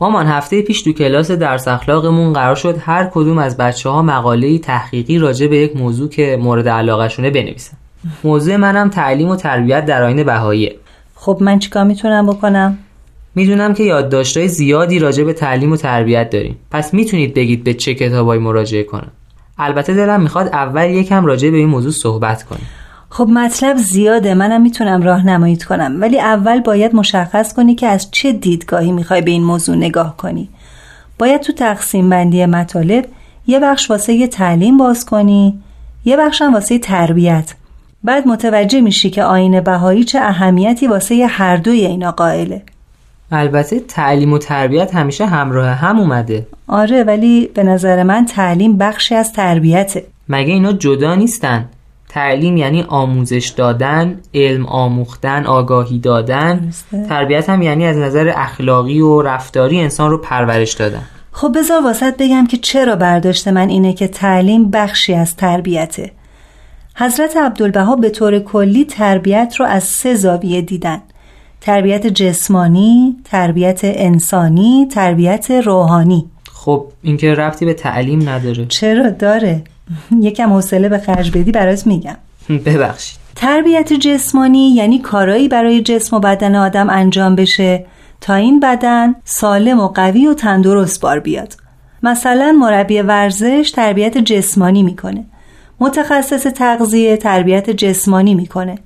مامان هفته پیش تو کلاس درس اخلاقمون قرار شد هر کدوم از بچه ها مقاله تحقیقی راجع به یک موضوع که مورد علاقهشونه بنویسن. موضوع منم تعلیم و تربیت در آین بهاییه. خب من چیکار می‌تونم بکنم؟ می‌دونم که یادداشتهای زیادی راجع به تعلیم و تربیت داریم. پس می‌تونید بگید به چه کتابایی مراجعه کنم. البته دلم می‌خواد اول یکم راجع به این موضوع صحبت کنیم. خب مطلب زیاده منم می‌تونم راهنماییت کنم. ولی اول باید مشخص کنی که از چه دیدگاهی می‌خوای به این موضوع نگاه کنی. باید تو تقسیم بندی مطالب یه بخش واسه یه تعلیم باز کنی یه بخشم واسه تربیت. بعد متوجه میشی که آین بهایی چه اهمیتی واسه هر دوی اینا قائله. البته تعلیم و تربیت همیشه همراه هم اومده. آره ولی به نظر من تعلیم بخشی از تربیته. مگه اینا جدا نیستن؟ تعلیم یعنی آموزش دادن علم آموختن آگاهی دادن. تربیت هم یعنی از نظر اخلاقی و رفتاری انسان رو پرورش دادن. خب بذار واسط بگم که چرا برداشت من اینه که تعلیم بخشی از تربیته. حضرت عبدالبها به طور کلی تربیت رو از سه زاویه دیدن. تربیت جسمانی، تربیت انسانی، تربیت روحانی. خب این که ربطی به تعلیم نداره. چرا؟ داره؟ یکم حوصله به خرج بدی برات میگم. ببخشید. تربیت جسمانی یعنی کارایی برای جسم و بدن آدم انجام بشه تا این بدن سالم و قوی و تندرست بار بیاد. مثلا مربی ورزش تربیت جسمانی می‌کنه. متخصص تغذیه تربیت جسمانی می‌کنه.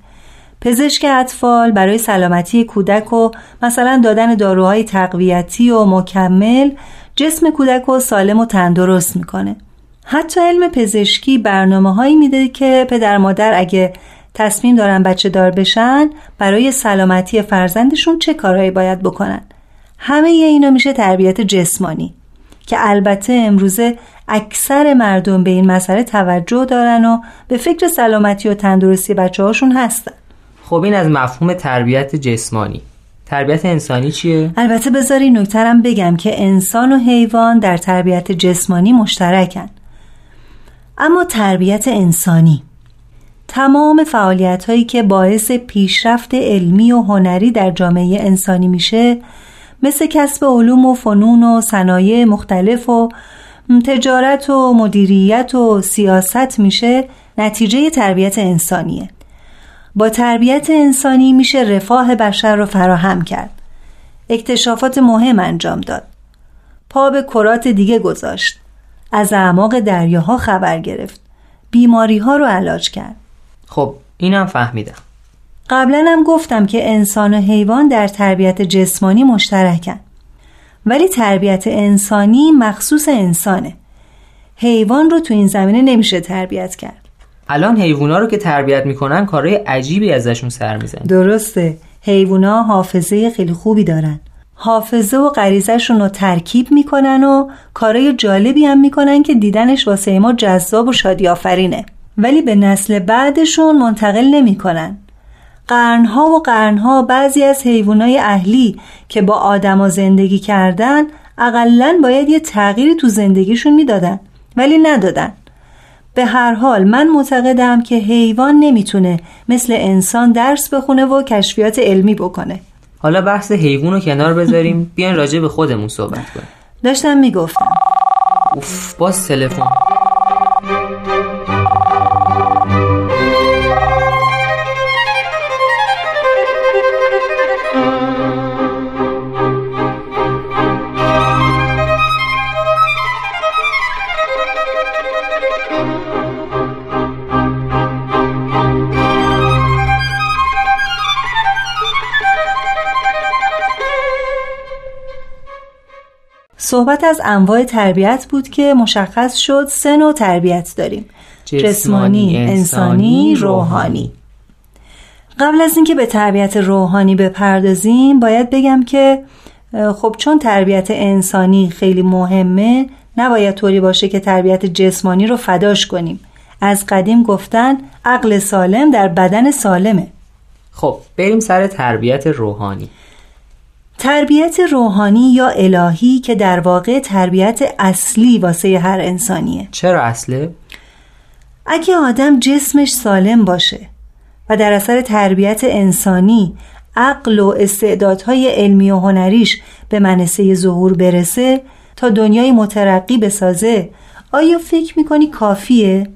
پزشک اطفال برای سلامتی کودک و مثلا دادن داروهای تقویتی و مکمل جسم کودک رو سالم و تندرست می‌کنه. حتی علم پزشکی برنامه هایی میده که پدر مادر اگه تصمیم دارن بچه دار بشن برای سلامتی فرزندشون چه کارهایی باید بکنن؟ همه اینا میشه تربیت جسمانی که البته امروزه اکثر مردم به این مسئله توجه دارن و به فکر سلامتی و تندرستی بچه هاشون هستن. خب این از مفهوم تربیت جسمانی. تربیت انسانی چیه؟ البته بذاری نکترم بگم که انسان و حیوان در تربیت جسمانی مشترکن. اما تربیت انسانی. تمام فعالیت هایی که باعث پیشرفت علمی و هنری در جامعه انسانی میشه مثل کسب علوم و فنون و صنایع مختلف و تجارت و مدیریت و سیاست میشه نتیجه تربیت انسانیه. با تربیت انسانی میشه رفاه بشر رو فراهم کرد. اکتشافات مهم انجام داد. پا به کرات دیگه گذاشت. از اعماق دریاها خبر گرفت. بیماری ها رو علاج کرد. خب اینم فهمیدم. قبلا هم گفتم که انسان و حیوان در تربیت جسمانی مشترکن. ولی تربیت انسانی مخصوص انسانه. حیوان رو تو این زمینه نمیشه تربیت کرد. الان حیوونا رو که تربیت می‌کنن کارهای عجیبی ازشون سر میزن درسته. حیوونا حافظه خیلی خوبی دارن. حافظه و غریزشون رو ترکیب می‌کنن و کارهای جالبی هم می‌کنن که دیدنش واسه ما جذاب و شادی آفرینه. ولی به نسل بعدشون منتقل نمی‌کنن. قرنها و قرنها بعضی از حیوانای اهلی که با آدما زندگی کردن اقلا باید یه تغییری تو زندگیشون می‌دادن ولی ندادن. به هر حال من معتقدم که حیوان نمی‌تونه مثل انسان درس بخونه و کشفیات علمی بکنه. حالا بحث حیوان رو کنار بذاریم. بیاین راجع به خودمون صحبت کنیم. داشتم می‌گفتم. اوف باز تلفن. صحبت از انواع تربیت بود که مشخص شد سه نوع تربیت داریم. جسمانی، انسانی، روحانی. قبل از اینکه به تربیت روحانی بپردازیم باید بگم که خب چون تربیت انسانی خیلی مهمه نباید طوری باشه که تربیت جسمانی رو فداش کنیم. از قدیم گفتن عقل سالم در بدن سالمه. خب بریم سر تربیت روحانی. تربیت روحانی یا الهی که در واقع تربیت اصلی واسه هر انسانیه چرا اصله؟ اگه آدم جسمش سالم باشه و در اثر تربیت انسانی عقل و استعدادهای علمی و هنریش به منصه ظهور برسه تا دنیای مترقی بسازه آیا فکر می‌کنی کافیه؟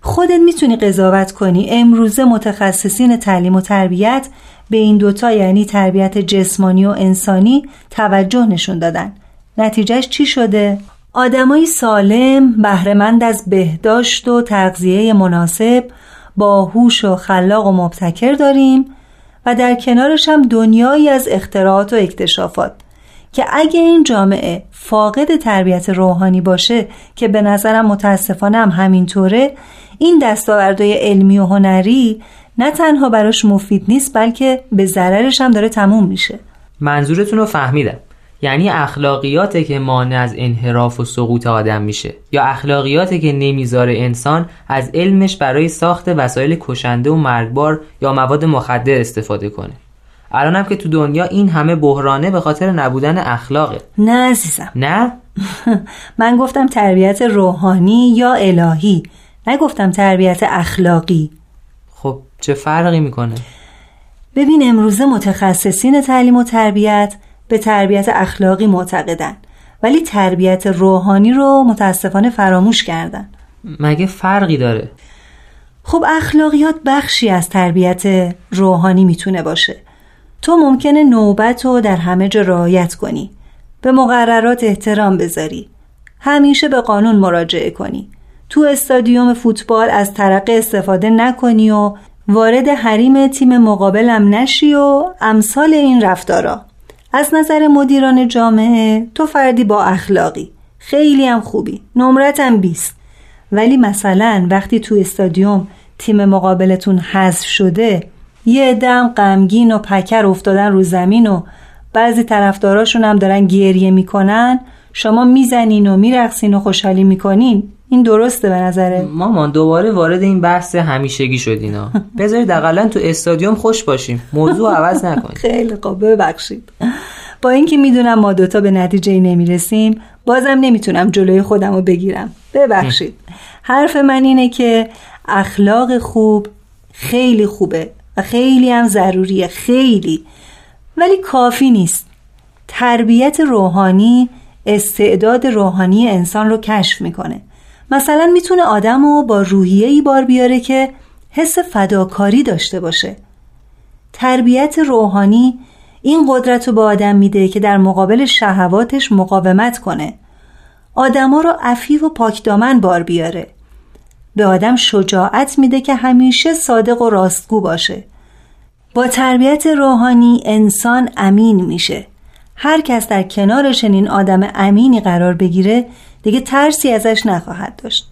خودت می‌تونی قضاوت کنی امروزه متخصصین تعلیم و تربیت به این دوتا یعنی تربیت جسمانی و انسانی توجه نشون دادن نتیجهش چی شده؟ آدمای سالم بهرهمند از بهداشت و تغذیه مناسب با هوش و خلاق و مبتکر داریم و در کنارش هم دنیایی از اختراعات و اکتشافات که اگه این جامعه فاقد تربیت روحانی باشه که به نظرم متاسفانه هم همینطوره این دستاوردهای علمی و هنری نه تنها براش مفید نیست بلکه به ضررش هم داره تموم میشه. منظورتون رو فهمیدم. یعنی اخلاقیاته که مانع از انحراف و سقوط آدم میشه. یا اخلاقیاته که نمی‌ذاره انسان از علمش برای ساخت وسایل کشنده و مرگبار یا مواد مخدر استفاده کنه. الانم که تو دنیا این همه بحرانه به خاطر نبودن اخلاقه. نه عزیزم. نه؟ من گفتم تربیت روحانی یا الهی. نگفتم تربیت اخلاقی. چه فرقی می‌کنه؟ ببین امروزه متخصصین تعلیم و تربیت به تربیت اخلاقی معتقدن ولی تربیت روحانی رو متاسفانه فراموش کردن. مگه فرقی داره؟ خب اخلاقیات بخشی از تربیت روحانی می‌تونه باشه. تو ممکنه نوبت رو در همه جا رعایت کنی به مقررات احترام بذاری همیشه به قانون مراجعه کنی تو استادیوم فوتبال از ترقه استفاده نکنی و وارد حریم تیم مقابلم نشی و امثال این رفتارا. از نظر مدیران جامعه تو فردی با اخلاقی. خیلی هم خوبی. نمرتم بیست. ولی مثلا وقتی تو استادیوم تیم مقابلتون حذف شده یه دم غمگین و پکر افتادن رو زمین و بعضی طرفداراشون هم دارن گریه می‌کنن شما می‌زنین و میرقصین و خوشحالی می‌کنین. این درسته به نظره مامان دوباره وارد این بحث همیشگی شدینا بذارید اقلا تو استادیوم خوش باشیم. موضوع عوض نکنید. خیلی خوب ببخشید. با اینکه می‌دونم ما دوتا به نتیجه نمی‌رسیم بازم نمی‌تونم جلوی خودم رو بگیرم. ببخشید. حرف من اینه که اخلاق خوب خیلی خوبه و خیلی هم ضروریه خیلی. ولی کافی نیست. تربیت روحانی استعداد روحانی انسان رو کشف می‌کنه. مثلا می‌تونه آدم رو با روحیه ای بار بیاره که حس فداکاری داشته باشه. تربیت روحانی این قدرت رو به آدم میده که در مقابل شهواتش مقاومت کنه. آدما رو عفیف و پاکدامن بار بیاره. به آدم شجاعت میده که همیشه صادق و راستگو باشه. با تربیت روحانی انسان امین میشه. هر کس در کنار چنین آدم امینی قرار بگیره دیگه ترسی ازش نخواهد داشت.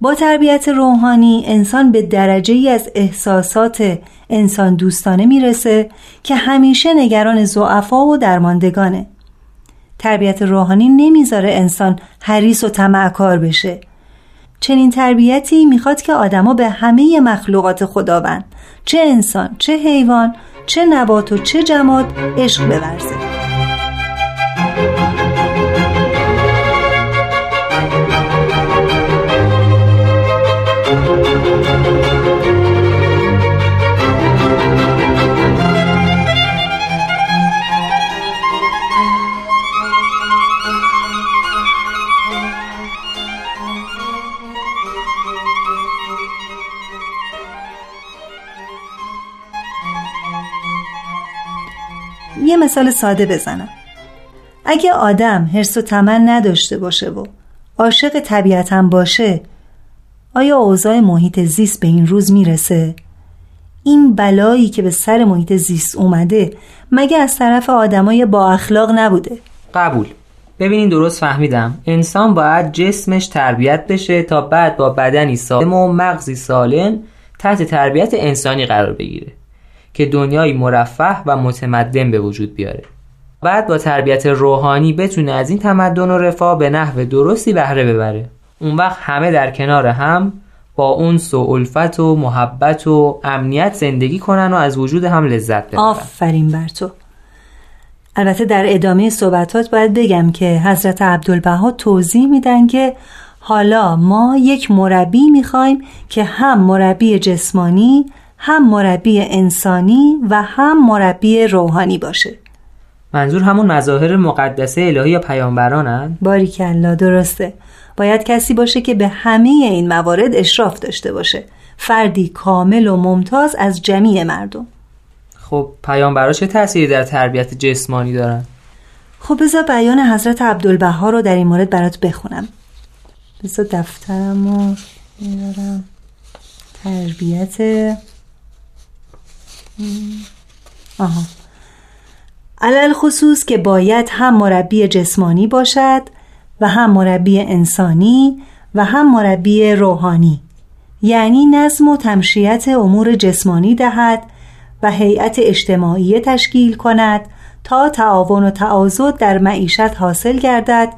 با تربیت روحانی انسان به درجه ای از احساسات انسان دوستانه می‌رسه که همیشه نگران زعفا و درماندگانه. تربیت روحانی نمی‌ذاره انسان حریص و طمعکار بشه. چنین تربیتی می‌خواد که آدما به همه مخلوقات خداوند چه انسان چه حیوان چه نبات و چه جماد عشق بورزه. یه مثال ساده بزنم اگه آدم حرس و تمن نداشته باشه و عاشق طبیعت هم باشه آیا اوضاع محیط زیست به این روز می‌رسه؟ این بلایی که به سر محیط زیست اومده مگه از طرف آدمای با اخلاق نبوده؟ قبول ببینین درست فهمیدم انسان باید جسمش تربیت بشه تا بعد با بدنی سالم و مغزی سالم تحت تربیت انسانی قرار بگیره که دنیایی مرفه و متمدن به وجود بیاره. بعد با تربیت روحانی بتونه از این تمدن و رفاه به نحو درستی بهره ببره. اون وقت همه در کنار هم با اون و الفت و محبت و امنیت زندگی کنن و از وجود هم لذت ببرن. آفرین بر تو. البته در ادامه صحبتات باید بگم که حضرت عبدالبها توضیح میدن که حالا ما یک مربی می‌خوایم که هم مربی جسمانی هم مربی انسانی و هم مربی روحانی باشه. منظور همون مظاهر مقدسه الهی یا پیامبرانن؟ باریکلا درسته. باید کسی باشه که به همه این موارد اشراف داشته باشه. فردی کامل و ممتاز از جمیع مردم. خب پیامبرا چه تأثیری در تربیت جسمانی دارن؟ خب بذار بیان حضرت عبدالبها رو در این مورد برات بخونم. بذار دفترم رو میارم تربیت آها. علل خصوص که باید هم مربی جسمانی باشد و هم مربی انسانی و هم مربی روحانی. یعنی نظم و تمشیت امور جسمانی دهد و هیئت اجتماعی تشکیل کند تا تعاون و تعاضد در معیشت حاصل گردد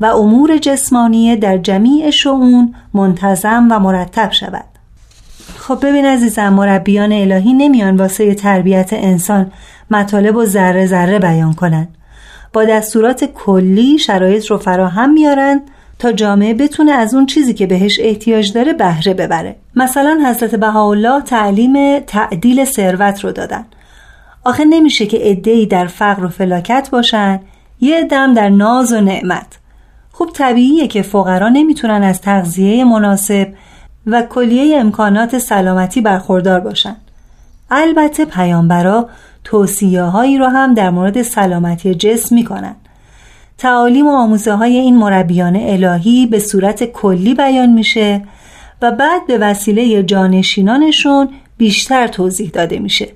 و امور جسمانی در جمیع شعون منتظم و مرتب شود. خب ببین عزیزم مربیان الهی نمیان واسه تربیت انسان مطالب و ذره ذره بیان کنند با دستورات کلی شرایط رو فراهم میارن تا جامعه بتونه از اون چیزی که بهش احتیاج داره بهره ببره. مثلا حضرت بهاءالله تعلیم تعدیل ثروت رو دادن. آخه نمیشه که عدهای در فقر و فلاکت باشن یه دم در ناز و نعمت. خوب طبیعیه که فقرا نمی‌تونن از تغذیه مناسب و کلیه امکانات سلامتی برخوردار باشن البته پیامبرا توصیه هایی رو هم در مورد سلامتی جسم می‌کنن تعالیم و آموزه های این مربیان الهی به صورت کلی بیان میشه و بعد به وسیله جانشینانشون بیشتر توضیح داده میشه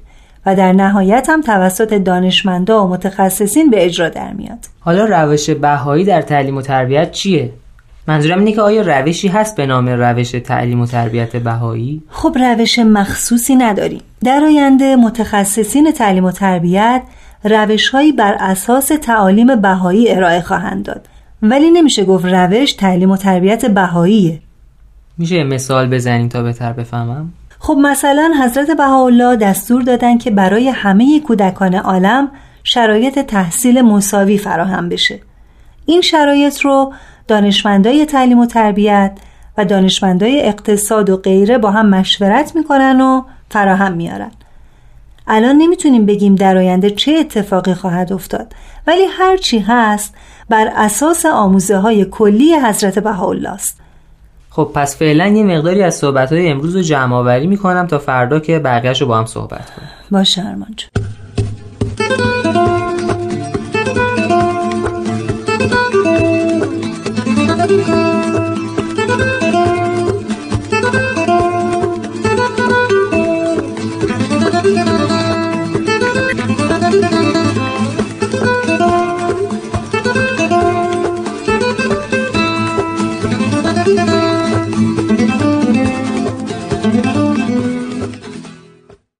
و در نهایت هم توسط دانشمندا و متخصصین به اجرا در میاد. حالا روش بهایی در تعلیم و تربیت چیه؟ منظورم اینه که آیا روشی هست به نام روش تعلیم و تربیت بهایی؟ خب روش مخصوصی نداریم در آینده متخصصین تعلیم و تربیت روشهایی بر اساس تعالیم بهایی ارائه خواهند داد ولی نمیشه گفت روش تعلیم و تربیت بهاییه میشه مثال بزنیم تا بهتر بفهمم؟ خب مثلا حضرت بهاءالله دستور دادن که برای همه کودکان عالم شرایط تحصیل مساوی فراهم بشه این شرایط رو دانشمندای تعلیم و تربیت و دانشمندای اقتصاد و غیره با هم مشورت می‌کنن و فراهم میارن. الان نمی‌تونیم بگیم در آینده چه اتفاقی خواهد افتاد ولی هر چی هست بر اساس آموزه های کلی حضرت بهاءالله است خب پس فعلا یه مقداری از صحبت های امروز رو جمع آوری می‌کنم تا فردا که بقیهش رو با هم صحبت کنیم. باشه ارمان